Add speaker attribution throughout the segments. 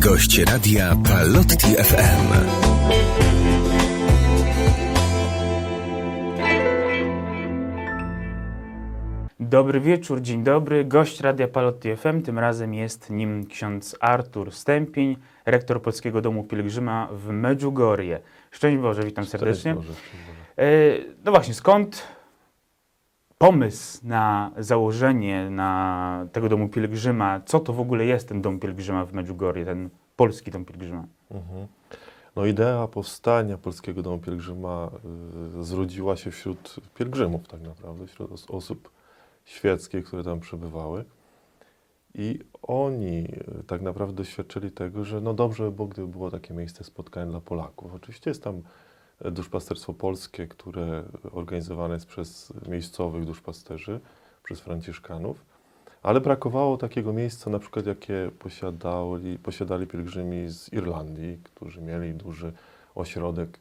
Speaker 1: Gość radia Palotti FM.
Speaker 2: Dobry wieczór, dzień dobry. Gość Radia Palotti FM, tym razem jest nim ksiądz Artur Stępień, rektor Polskiego Domu Pielgrzyma w Medjugorje. Szczęść Boże, witam serdecznie.
Speaker 3: Boże, szczęść Boże.
Speaker 2: E, No właśnie, skąd pomysł na założenie na tego Domu Pielgrzyma? Co to w ogóle jest ten Dom Pielgrzyma w Medjugorje, ten polski Dom Pielgrzyma?
Speaker 3: Mhm. No idea powstania Polskiego Domu Pielgrzyma y, zrodziła się wśród pielgrzymów tak naprawdę, wśród os- osób świeckich, które tam przebywały. I oni y, tak naprawdę doświadczyli tego, że no dobrze by było, gdyby było takie miejsce spotkań dla Polaków. Oczywiście jest tam duszpasterstwo polskie, które organizowane jest przez miejscowych duszpasterzy, przez franciszkanów, ale brakowało takiego miejsca, na przykład jakie posiadali, posiadali pielgrzymi z Irlandii, którzy mieli duży ośrodek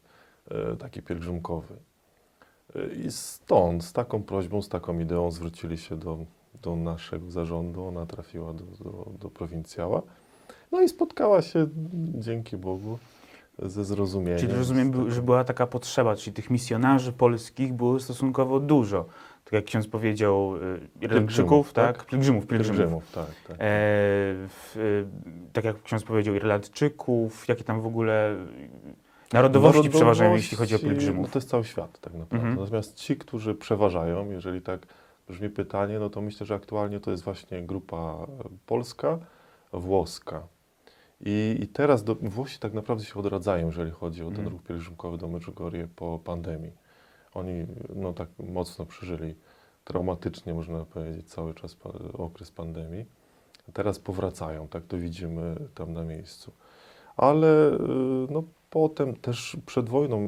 Speaker 3: e, taki pielgrzymkowy. E, I stąd, z taką prośbą, z taką ideą zwrócili się do, do naszego zarządu. Ona trafiła do, do, do prowincjała. No i spotkała się, dzięki Bogu, ze zrozumieniem.
Speaker 2: Czyli rozumiem, że była taka potrzeba, czyli tych misjonarzy polskich było stosunkowo dużo. Tak jak ksiądz powiedział, y, Irlandczyków,
Speaker 3: Pielgrzymów,
Speaker 2: tak?
Speaker 3: tak?
Speaker 2: Pielgrzymów, pielgrzymów.
Speaker 3: Pielgrzymów, tak, tak.
Speaker 2: E, w, y, tak jak ksiądz powiedział, Irlandczyków, jakie tam w ogóle narodowości przeważają, jeśli chodzi o
Speaker 3: Narodowości, No
Speaker 2: pielgrzymów.
Speaker 3: to jest cały świat tak naprawdę.
Speaker 2: Mhm.
Speaker 3: Natomiast ci, którzy przeważają, jeżeli tak brzmi pytanie, no to myślę, że aktualnie to jest właśnie grupa e, polska, włoska. I, i teraz do, Włosi tak naprawdę się odradzają, jeżeli chodzi o ten
Speaker 2: Mhm.
Speaker 3: ruch pielgrzymkowy do Medjugorje po pandemii. Oni no, tak mocno przeżyli traumatycznie, można powiedzieć, cały czas pa, okres pandemii. Teraz powracają, tak to widzimy tam na miejscu. Ale y, no, potem też przed wojną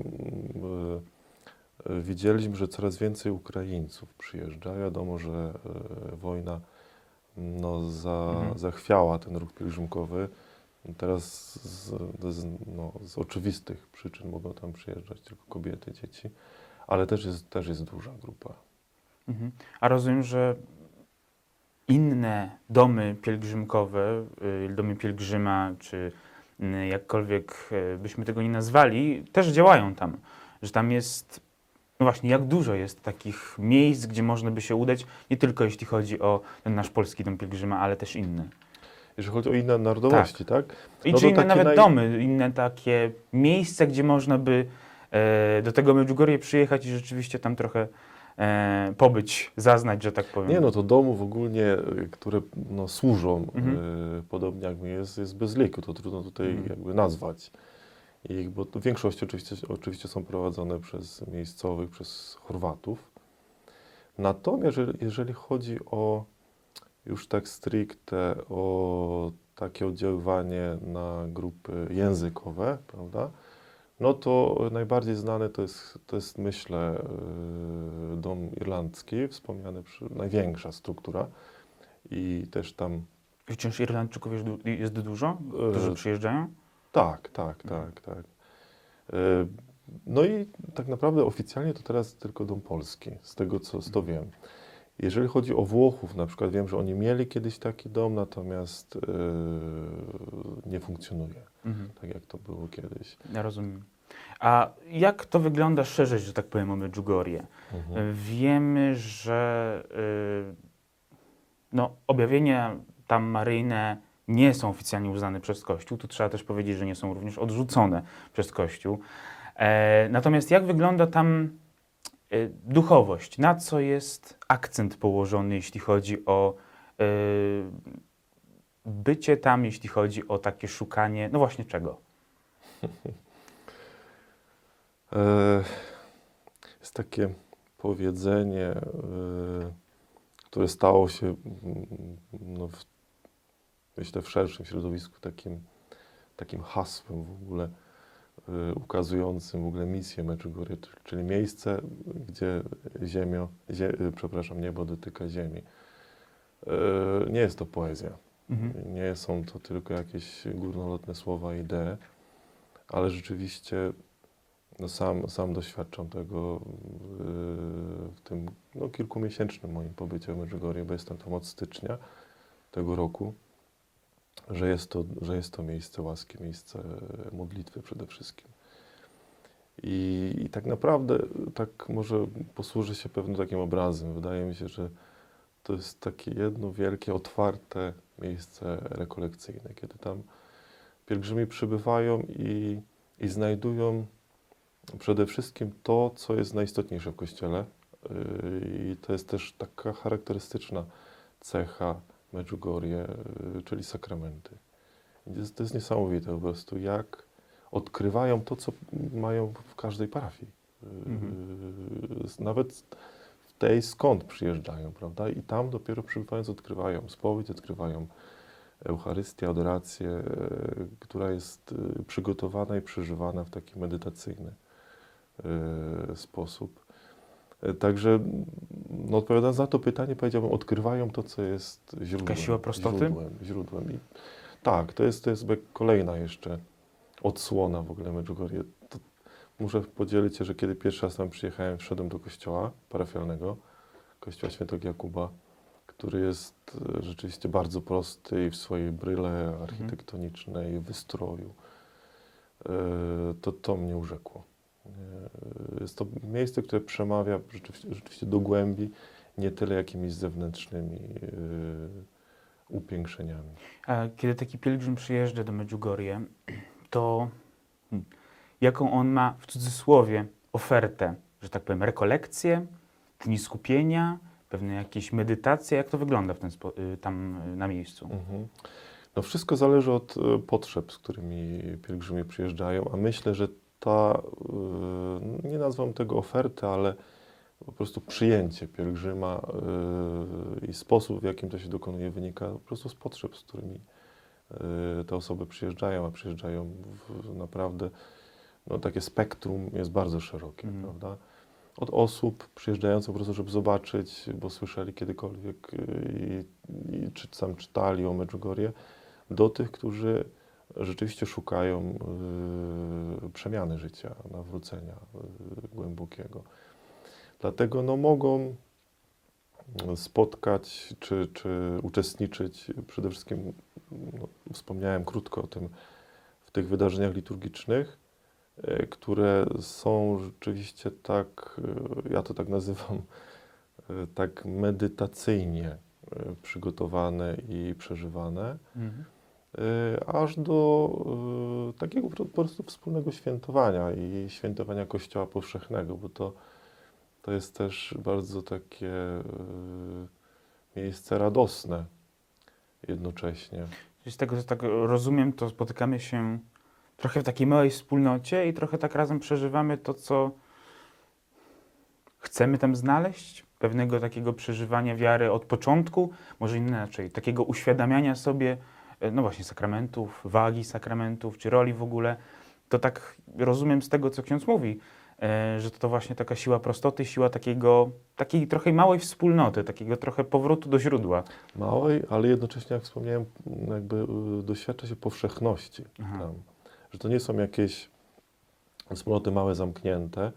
Speaker 3: y, y, widzieliśmy, że coraz więcej Ukraińców przyjeżdża. Wiadomo, że wojna no, za,
Speaker 2: Mhm.
Speaker 3: zachwiała ten ruch pielgrzymkowy. Teraz z, z, no, z oczywistych przyczyn mogą tam przyjeżdżać tylko kobiety, dzieci, ale też jest, też jest duża grupa.
Speaker 2: Mhm. A rozumiem, że inne domy pielgrzymkowe, y, domy pielgrzyma, czy y, jakkolwiek y, byśmy tego nie nazwali, też działają tam. Że tam jest, no właśnie, jak dużo jest takich miejsc, gdzie można by się udać, nie tylko jeśli chodzi o ten nasz polski dom pielgrzyma, ale też inny.
Speaker 3: Jeżeli chodzi o inne narodowości, tak?
Speaker 2: I
Speaker 3: No
Speaker 2: czy
Speaker 3: to
Speaker 2: inne nawet
Speaker 3: naj-
Speaker 2: domy, inne takie miejsca, gdzie można by e, do tego Medjugorje przyjechać i rzeczywiście tam trochę e, pobyć, zaznać, że tak powiem.
Speaker 3: Nie, no to domów ogólnie, y, które no, służą,
Speaker 2: Mhm.
Speaker 3: y, podobnie jak mi jest, jest bez liku, to trudno tutaj
Speaker 2: Mhm.
Speaker 3: jakby nazwać. Ich, bo to w większości oczywiście, oczywiście są prowadzone przez miejscowych, przez Chorwatów. Natomiast jeżeli chodzi o już tak stricte o takie oddziaływanie na grupy językowe, prawda? No to najbardziej znane to jest, to jest myślę, y, dom irlandzki, wspomniany, przy, największa struktura i też tam,
Speaker 2: Wciąż Irlandczyków jest, jest dużo, którzy
Speaker 3: E,
Speaker 2: przyjeżdżają?
Speaker 3: tak, tak, tak, tak. Y, No i tak naprawdę oficjalnie to teraz tylko dom polski, z tego co, co wiem. Jeżeli chodzi o Włochów, na przykład wiem, że oni mieli kiedyś taki dom, natomiast y, nie funkcjonuje,
Speaker 2: Mhm.
Speaker 3: tak jak to było kiedyś.
Speaker 2: Ja rozumiem. A jak to wygląda szerzej, że tak powiem, o Medjugorje?
Speaker 3: Mhm.
Speaker 2: E, Wiemy, że y, no, objawienia tam maryjne nie są oficjalnie uznane przez Kościół. Tu trzeba też powiedzieć, że nie są również odrzucone przez Kościół. E, natomiast jak wygląda tam duchowość? Na co jest akcent położony, jeśli chodzi o e, bycie tam, jeśli chodzi o takie szukanie, no właśnie czego?
Speaker 3: E, Jest takie powiedzenie, e, które stało się, no, w, myślę, w szerszym środowisku takim, takim hasłem w ogóle e, ukazującym w ogóle misję Medjugorje, c- czyli miejsce, gdzie ziemio, zie, e, przepraszam, niebo dotyka ziemi. E, Nie jest to poezja.
Speaker 2: Mhm.
Speaker 3: Nie są to tylko jakieś górnolotne słowa, idee, ale rzeczywiście no sam, sam doświadczam tego w tym no, kilkumiesięcznym moim pobycie w Medjugorje, bo jestem tam od stycznia tego roku. Że jest to, że jest to miejsce łaski, miejsce modlitwy przede wszystkim. I, I tak naprawdę, tak może posłużę się pewnym takim obrazem. Wydaje mi się, że to jest takie jedno wielkie, otwarte miejsce rekolekcyjne, kiedy tam pielgrzymi przybywają i, i znajdują przede wszystkim to, co jest najistotniejsze w Kościele. Yy, I to jest też taka charakterystyczna cecha Medjugorje, yy, czyli sakramenty. To jest, niesamowite po prostu, jak odkrywają to, co mają w każdej parafii. Yy, Nawet w tej, skąd przyjeżdżają, prawda? I tam dopiero przybywając odkrywają spowiedź, odkrywają Eucharystię, adorację, która jest przygotowana i przeżywana w taki medytacyjny sposób. E, Także, no odpowiadając na to pytanie, powiedziałbym, odkrywają to, co jest źródłem.
Speaker 2: siła prostoty?
Speaker 3: Źródłem, źródłem. I tak, to jest, to jest kolejna jeszcze odsłona w ogóle Medjugorje. To muszę podzielić się, że kiedy pierwszy raz tam przyjechałem, wszedłem do kościoła parafialnego, kościoła świętego Jakuba, który jest e, rzeczywiście bardzo prosty i w swojej bryle architektonicznej, wystroju. E, To, to mnie urzekło. Jest to miejsce, które przemawia rzeczywiście, rzeczywiście do głębi, nie tyle jakimiś zewnętrznymi e, upiększeniami.
Speaker 2: A kiedy taki pielgrzym przyjeżdża do Medjugorje, to jaką on ma w cudzysłowie ofertę, że tak powiem, rekolekcje, dni skupienia, pewne jakieś medytacje, jak to wygląda w ten y, tam y, na miejscu?
Speaker 3: Mhm. No wszystko zależy od e, potrzeb, z którymi pielgrzymi przyjeżdżają, a myślę, że ta, e, nie nazwam tego oferty, ale po prostu przyjęcie pielgrzyma e, i sposób, w jakim to się dokonuje, wynika po prostu z potrzeb, z którymi e, te osoby przyjeżdżają, a przyjeżdżają naprawdę, no takie spektrum jest bardzo szerokie,
Speaker 2: Mhm.
Speaker 3: prawda? Od osób przyjeżdżających po prostu, żeby zobaczyć, bo słyszeli kiedykolwiek y, i, i czy sam czytali o Medjugorje, do tych, którzy rzeczywiście szukają y, przemiany życia, nawrócenia y, głębokiego. Dlatego no, mogą spotkać czy, czy uczestniczyć przede wszystkim, no, wspomniałem krótko o tym, w tych wydarzeniach liturgicznych, e, które są rzeczywiście tak, ja to tak nazywam, tak medytacyjnie przygotowane i przeżywane,
Speaker 2: Mhm.
Speaker 3: E, aż do e, takiego po prostu wspólnego świętowania i świętowania Kościoła Powszechnego, bo to, to jest też bardzo takie e, miejsce radosne jednocześnie.
Speaker 2: Z tego, co tak rozumiem, to spotykamy się trochę w takiej małej wspólnocie i trochę tak razem przeżywamy to, co chcemy tam znaleźć, pewnego takiego przeżywania wiary od początku, może inaczej, takiego uświadamiania sobie, no właśnie, sakramentów, wagi sakramentów, czy roli w ogóle. To tak rozumiem z tego, co ksiądz mówi, e, że to właśnie taka siła prostoty, siła takiego, takiej trochę małej wspólnoty, takiego trochę powrotu do źródła.
Speaker 3: Małej, ale jednocześnie, jak wspomniałem, jakby y, doświadcza się powszechności tam. Że to nie są jakieś wspólnoty małe, zamknięte,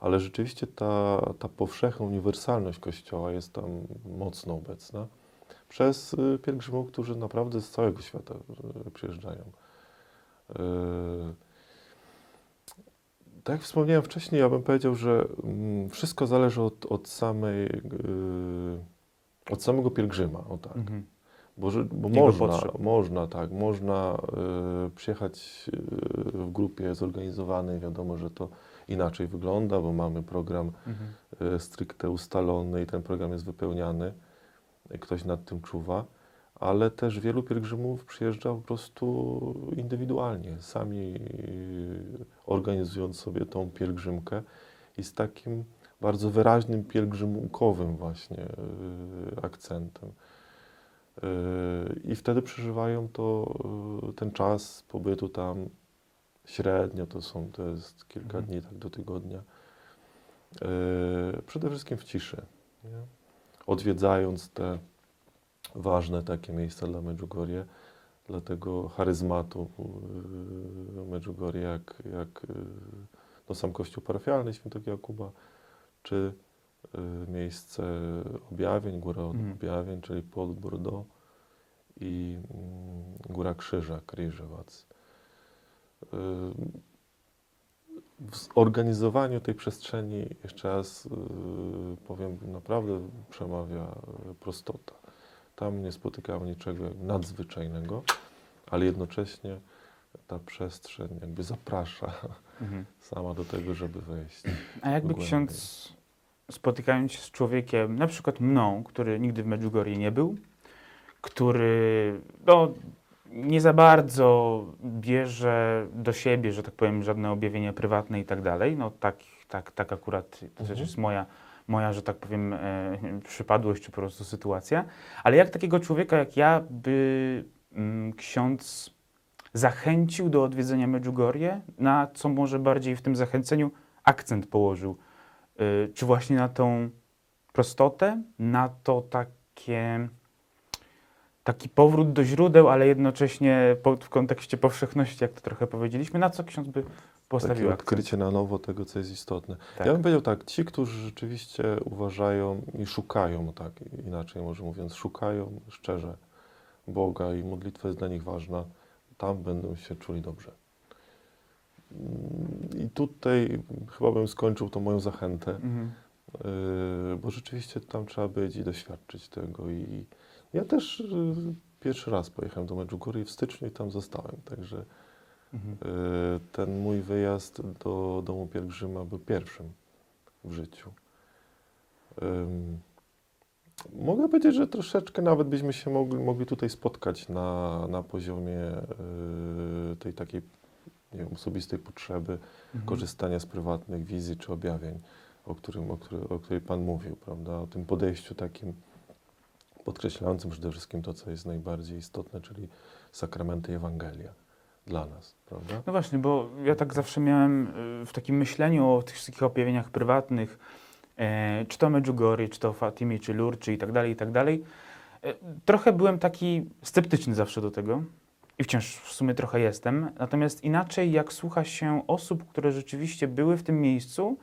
Speaker 3: ale rzeczywiście ta, ta powszechna uniwersalność Kościoła jest tam mocno obecna przez y, pielgrzymów, którzy naprawdę z całego świata y, przyjeżdżają. Y, Tak jak wspomniałem wcześniej, ja bym powiedział, że mm, wszystko zależy od, od samej, od samego pielgrzyma, o tak.
Speaker 2: Mhm.
Speaker 3: Bo, bo można,
Speaker 2: potrzeb.
Speaker 3: można, tak, można przyjechać w grupie zorganizowanej, wiadomo, że to inaczej wygląda, bo mamy program
Speaker 2: Mhm.
Speaker 3: stricte ustalony i ten program jest wypełniany, ktoś nad tym czuwa, ale też wielu pielgrzymów przyjeżdża po prostu indywidualnie, sami y, organizując sobie tą pielgrzymkę i z takim bardzo wyraźnym pielgrzymkowym właśnie y, akcentem. Yy, I wtedy przeżywają to, ten czas pobytu tam średnio, to są, to jest kilka
Speaker 2: Mhm.
Speaker 3: dni tak do tygodnia. Przede wszystkim w ciszy, nie? Odwiedzając te ważne takie miejsca dla Medjugorje, dla tego charyzmatu yy, Medjugorje, jak, jak yy, no, sam kościół parafialny świętego Jakuba, czy y, miejsce objawień, góra
Speaker 2: Mhm.
Speaker 3: objawień, czyli pod Bordeaux i mm, Góra Krzyża, Kryżewac. W zorganizowaniu tej przestrzeni, jeszcze raz y, powiem, naprawdę przemawia y, prostota. Tam nie spotykałem niczego nadzwyczajnego, ale jednocześnie ta przestrzeń jakby zaprasza
Speaker 2: Mhm.
Speaker 3: sama do tego, żeby wejść.
Speaker 2: A jakby
Speaker 3: Głębiej.
Speaker 2: ksiądz, spotykając się z człowiekiem, na przykład mną, który nigdy w Medjugorje nie był, który no, nie za bardzo bierze do siebie, że tak powiem, żadne objawienia prywatne i tak dalej, no tak, tak, tak akurat to
Speaker 3: Mhm.
Speaker 2: jest moja, moja, że tak powiem, e, przypadłość czy po prostu sytuacja, ale jak takiego człowieka jak ja by mm, ksiądz zachęcił do odwiedzenia Medjugorje, na co może bardziej w tym zachęceniu akcent położył? Y, Czy właśnie na tą prostotę, na to takie, taki powrót do źródeł, ale jednocześnie po, w kontekście powszechności, jak to trochę powiedzieliśmy, na co ksiądz by postawił
Speaker 3: Takie odkrycie na nowo tego, co jest istotne.
Speaker 2: Tak.
Speaker 3: Ja bym powiedział tak, ci, którzy rzeczywiście uważają i szukają, tak inaczej może mówiąc, szukają szczerze Boga i modlitwa jest dla nich ważna, tam będą się czuli dobrze. I tutaj chyba bym skończył tą moją zachętę,
Speaker 2: Mhm.
Speaker 3: yy, bo rzeczywiście tam trzeba być i doświadczyć tego. I ja też yy, pierwszy raz pojechałem do Medjugorje w styczniu i tam zostałem, także
Speaker 2: Mhm.
Speaker 3: Y, Ten mój wyjazd do domu pielgrzyma był pierwszym w życiu. Mogę powiedzieć, że troszeczkę nawet byśmy się mogli, mogli tutaj spotkać na, na poziomie y, tej takiej wiem, osobistej potrzeby
Speaker 2: Mhm.
Speaker 3: korzystania z prywatnych wizji czy objawień, o, którym, o, który, o której Pan mówił, prawda? O tym podejściu takim podkreślającym przede wszystkim to, co jest najbardziej istotne, czyli sakramenty Ewangelia dla nas, prawda?
Speaker 2: No właśnie, bo ja tak zawsze miałem y, w takim myśleniu o tych wszystkich objawieniach prywatnych, e, czy to Medjugorje, czy to Fatimi, czy Lur, czy i tak dalej, i tak dalej. E, trochę byłem taki sceptyczny zawsze do tego i wciąż w sumie trochę jestem. Natomiast inaczej, jak słucha się osób, które rzeczywiście były w tym miejscu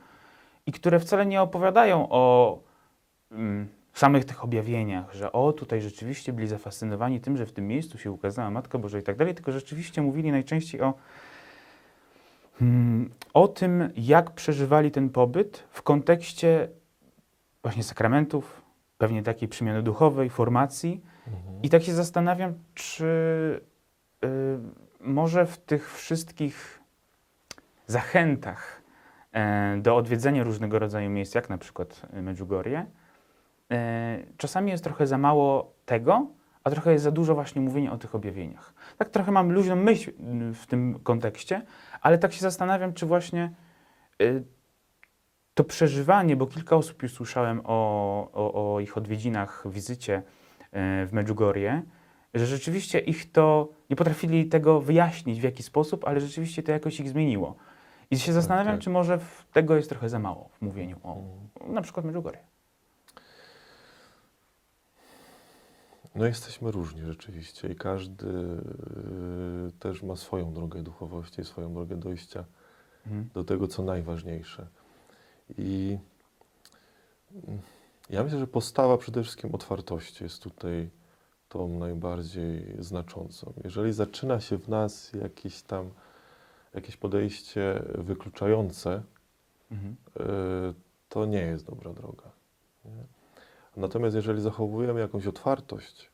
Speaker 2: i które wcale nie opowiadają o mm, samych tych objawieniach, że o, tutaj rzeczywiście byli zafascynowani tym, że w tym miejscu się ukazała Matka Boża i tak dalej, tylko rzeczywiście mówili najczęściej o, mm, o tym, jak przeżywali ten pobyt w kontekście właśnie sakramentów, pewnie takiej przemiany duchowej, formacji.
Speaker 3: Mhm.
Speaker 2: I tak się zastanawiam, czy y, może w tych wszystkich zachętach e, do odwiedzenia różnego rodzaju miejsc, jak na przykład Medjugorje, czasami jest trochę za mało tego, a trochę jest za dużo właśnie mówienia o tych objawieniach. Tak trochę mam luźną myśl y, w tym kontekście, ale tak się zastanawiam, czy właśnie y, to przeżywanie, bo kilka osób już słyszałem o, o, o ich odwiedzinach, wizycie y, w Medjugorje, że rzeczywiście ich to, nie potrafili tego wyjaśnić w jaki sposób, ale rzeczywiście to jakoś ich zmieniło. I się zastanawiam,
Speaker 3: tak.
Speaker 2: czy może tego jest trochę za mało w mówieniu o
Speaker 3: Mhm.
Speaker 2: na przykład Medjugorje.
Speaker 3: No jesteśmy różni rzeczywiście i każdy y, też ma swoją drogę duchowości, swoją drogę dojścia
Speaker 2: Mhm.
Speaker 3: do tego, co najważniejsze. I mm, ja myślę, że postawa przede wszystkim otwartości jest tutaj tą najbardziej znaczącą. Jeżeli zaczyna się w nas jakieś tam jakieś podejście wykluczające,
Speaker 2: Mhm.
Speaker 3: y, to nie jest dobra droga. Nie? Natomiast jeżeli zachowujemy jakąś otwartość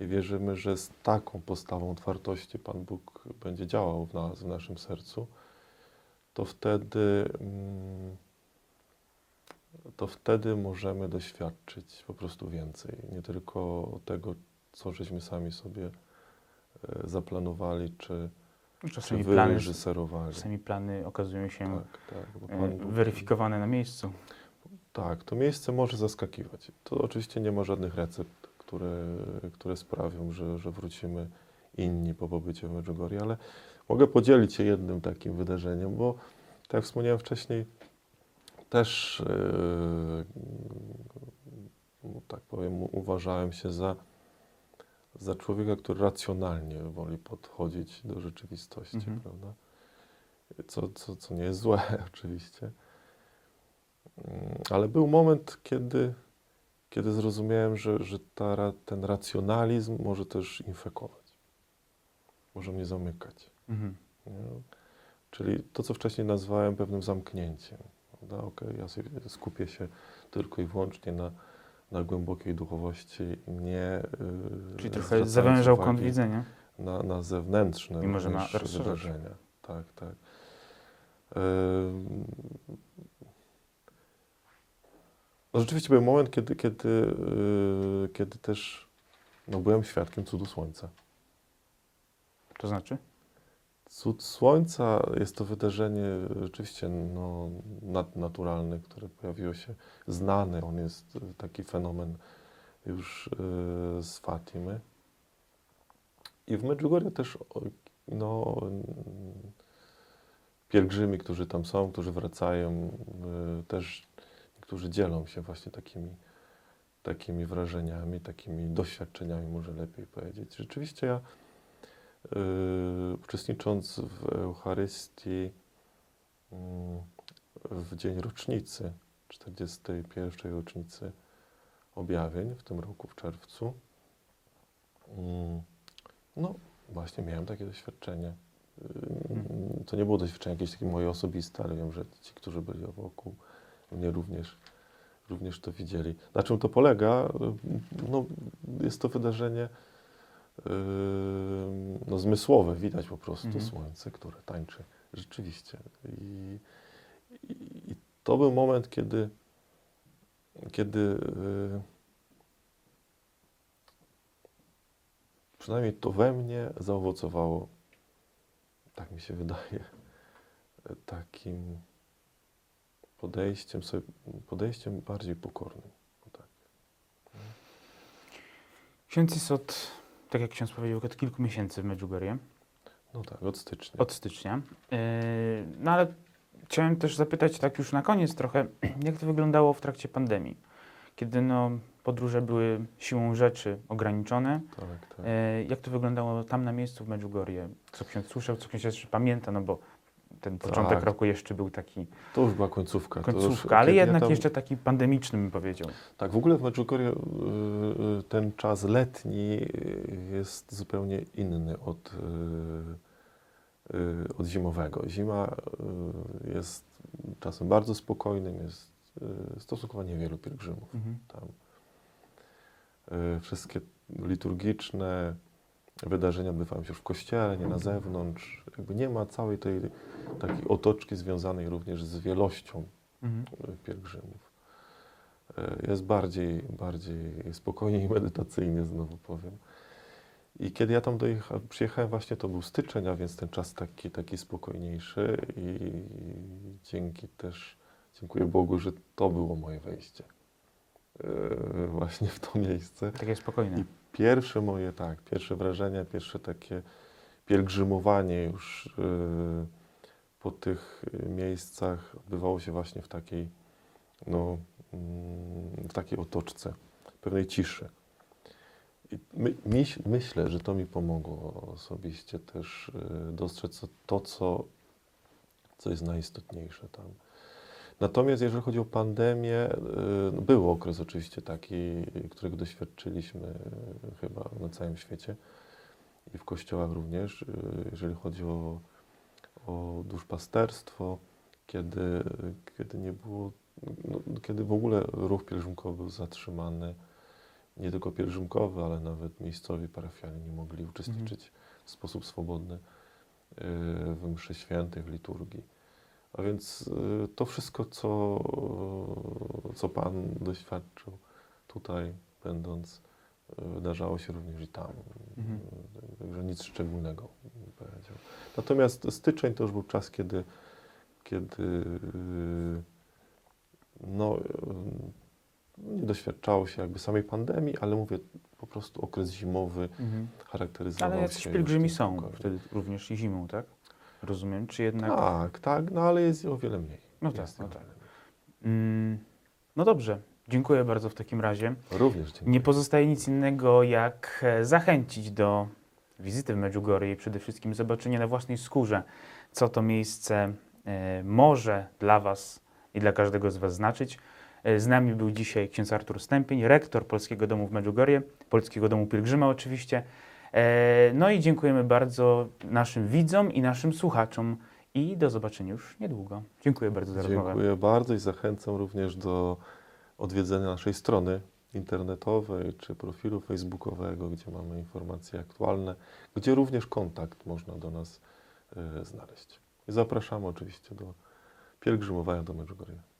Speaker 3: i wierzymy, że z taką postawą otwartości Pan Bóg będzie działał w nas, w naszym sercu, to wtedy, mm, to wtedy możemy doświadczyć po prostu więcej. Nie tylko tego, co żeśmy sami sobie e, zaplanowali, czy, czy
Speaker 2: Czasami plany,
Speaker 3: wyreżyserowali.
Speaker 2: czasami plany okazują się
Speaker 3: Tak, tak.
Speaker 2: e, weryfikowane na miejscu.
Speaker 3: Tak, to miejsce może zaskakiwać. To oczywiście nie ma żadnych recept, które, które sprawią, że, że wrócimy inni po pobycie w Medjugorje, ale mogę podzielić się jednym takim wydarzeniem, bo tak jak wspomniałem wcześniej, też yy, tak powiem, uważałem się za, za człowieka, który racjonalnie woli podchodzić do rzeczywistości,
Speaker 2: Mhm.
Speaker 3: prawda? Co, co, co nie jest złe oczywiście. Mm, Ale był moment, kiedy, kiedy zrozumiałem, że, że ta, ten racjonalizm może też infekować. może mnie zamykać.
Speaker 2: Mhm.
Speaker 3: Czyli to, co wcześniej nazwałem pewnym zamknięciem. Prawda? Okej, ja sobie skupię się tylko i wyłącznie na, na głębokiej duchowości, nie. Yy,
Speaker 2: Czyli trochę zawężał kąt widzenia.
Speaker 3: Na, na zewnętrzne
Speaker 2: Mimo, że ma
Speaker 3: wydarzenia. Tak, tak. Ym, No rzeczywiście był moment, kiedy, kiedy, yy, kiedy też no, byłem świadkiem cudu słońca.
Speaker 2: To znaczy?
Speaker 3: Cud Słońca jest to wydarzenie rzeczywiście no, nadnaturalne, które pojawiło się znane. On jest e, taki fenomen już e, z Fatimy. I w Medjugorje też no, mm, pielgrzymi, którzy tam są, którzy wracają, e, też niektórzy dzielą się właśnie takimi, takimi wrażeniami, takimi doświadczeniami, może lepiej powiedzieć. Rzeczywiście ja Yy, uczestnicząc w Eucharystii mm, w dzień rocznicy, 41. rocznicy objawień w tym roku, w czerwcu, mm, no właśnie miałem takie doświadczenie. Yy, To nie było doświadczenie jakieś takie moje osobiste, ale wiem, że ci, którzy byli wokół mnie również, również to widzieli. Na czym to polega? No, jest to wydarzenie Yy, no, zmysłowe. Widać po prostu
Speaker 2: Mhm.
Speaker 3: słońce, które tańczy rzeczywiście. I, i, I to był moment, kiedy, kiedy yy, przynajmniej to we mnie zaowocowało, tak mi się wydaje, takim podejściem, sobie, podejściem bardziej pokornym. Tak.
Speaker 2: Ksiądz jest od, tak jak ksiądz powiedział, od kilku miesięcy w Medjugorje.
Speaker 3: No tak, od stycznia.
Speaker 2: Od stycznia. Yy, No ale chciałem też zapytać tak już na koniec trochę, jak to wyglądało w trakcie pandemii, kiedy no, podróże były siłą rzeczy ograniczone.
Speaker 3: Tak, tak.
Speaker 2: Yy, Jak to wyglądało tam na miejscu w Medjugorje? Co ksiądz słyszał, co ksiądz jeszcze pamięta, no bo ten początek
Speaker 3: Tak.
Speaker 2: roku jeszcze był taki
Speaker 3: To już była końcówka.
Speaker 2: końcówka, ale jednak
Speaker 3: tam-
Speaker 2: jeszcze taki pandemiczny bym powiedział.
Speaker 3: Tak, w ogóle w Medjugorje y, y, ten czas letni y, jest zupełnie inny od, od zimowego. Zima jest czasem bardzo spokojnym, jest stosunkowo niewielu pielgrzymów
Speaker 2: Mhm.
Speaker 3: tam. Wszystkie liturgiczne wydarzenia odbywają się już w kościele, nie na zewnątrz. Jakby nie ma całej tej takiej otoczki związanej również z wielością
Speaker 2: Mhm.
Speaker 3: pielgrzymów. E, Jest bardziej, bardziej spokojnie i medytacyjnie, znowu powiem. I kiedy ja tam dojecha, przyjechałem właśnie, to był styczeń, a więc ten czas taki, taki spokojniejszy i dzięki też, dziękuję Bogu, że to było moje wejście właśnie w to miejsce.
Speaker 2: Takie spokojne.
Speaker 3: I pierwsze moje, tak, pierwsze wrażenia, pierwsze takie pielgrzymowanie już y, po tych y, miejscach odbywało się właśnie w takiej, no, mm, w takiej otoczce, pewnej ciszy. My, myślę, że to mi pomogło osobiście też dostrzec to- to, co, co jest najistotniejsze tam. Natomiast jeżeli chodzi o pandemię, y, no był okres oczywiście taki, którego doświadczyliśmy y, chyba na całym świecie i w kościołach również, y, jeżeli chodzi o, o duszpasterstwo, kiedy, kiedy nie było, no, kiedy w ogóle ruch pielgrzymkowy był zatrzymany, nie tylko pielgrzymkowy, ale nawet miejscowi parafianie nie mogli uczestniczyć w sposób swobodny w mszy świętej, w liturgii. A więc y, to wszystko, co, co Pan doświadczył tutaj, będąc, y, wydarzało się również i tam.
Speaker 2: Mhm.
Speaker 3: Y, Także nic szczególnego, bym powiedział. Natomiast styczeń to już był czas, kiedy, kiedy no, nie doświadczało się jakby samej pandemii, ale mówię po prostu okres zimowy
Speaker 2: Mhm.
Speaker 3: charakteryzował
Speaker 2: Ale jacyś
Speaker 3: się
Speaker 2: pielgrzymi
Speaker 3: już tym
Speaker 2: są wtedy również i zimą, tak? Rozumiem, czy jednak...
Speaker 3: Tak, tak, no ale jest o wiele mniej.
Speaker 2: No tak,
Speaker 3: Jest
Speaker 2: no tak. Mm, no dobrze, dziękuję bardzo w takim razie.
Speaker 3: Również dziękuję.
Speaker 2: Nie pozostaje nic innego, jak e, zachęcić do wizyty w Medjugorje i przede wszystkim zobaczenia na własnej skórze, co to miejsce e, może dla Was i dla każdego z Was znaczyć. E, Z nami był dzisiaj ksiądz Artur Stępień, rektor Polskiego Domu w Medjugorje, Polskiego Domu Pielgrzyma oczywiście. E, No i dziękujemy bardzo naszym widzom i naszym słuchaczom i do zobaczenia już niedługo. Dziękuję bardzo za rozmowę.
Speaker 3: Dziękuję bardzo i zachęcam również do odwiedzenia naszej strony internetowej czy profilu facebookowego, gdzie mamy informacje aktualne, gdzie również kontakt można do nas e, znaleźć. I zapraszamy oczywiście do pielgrzymowania do Medjugorje.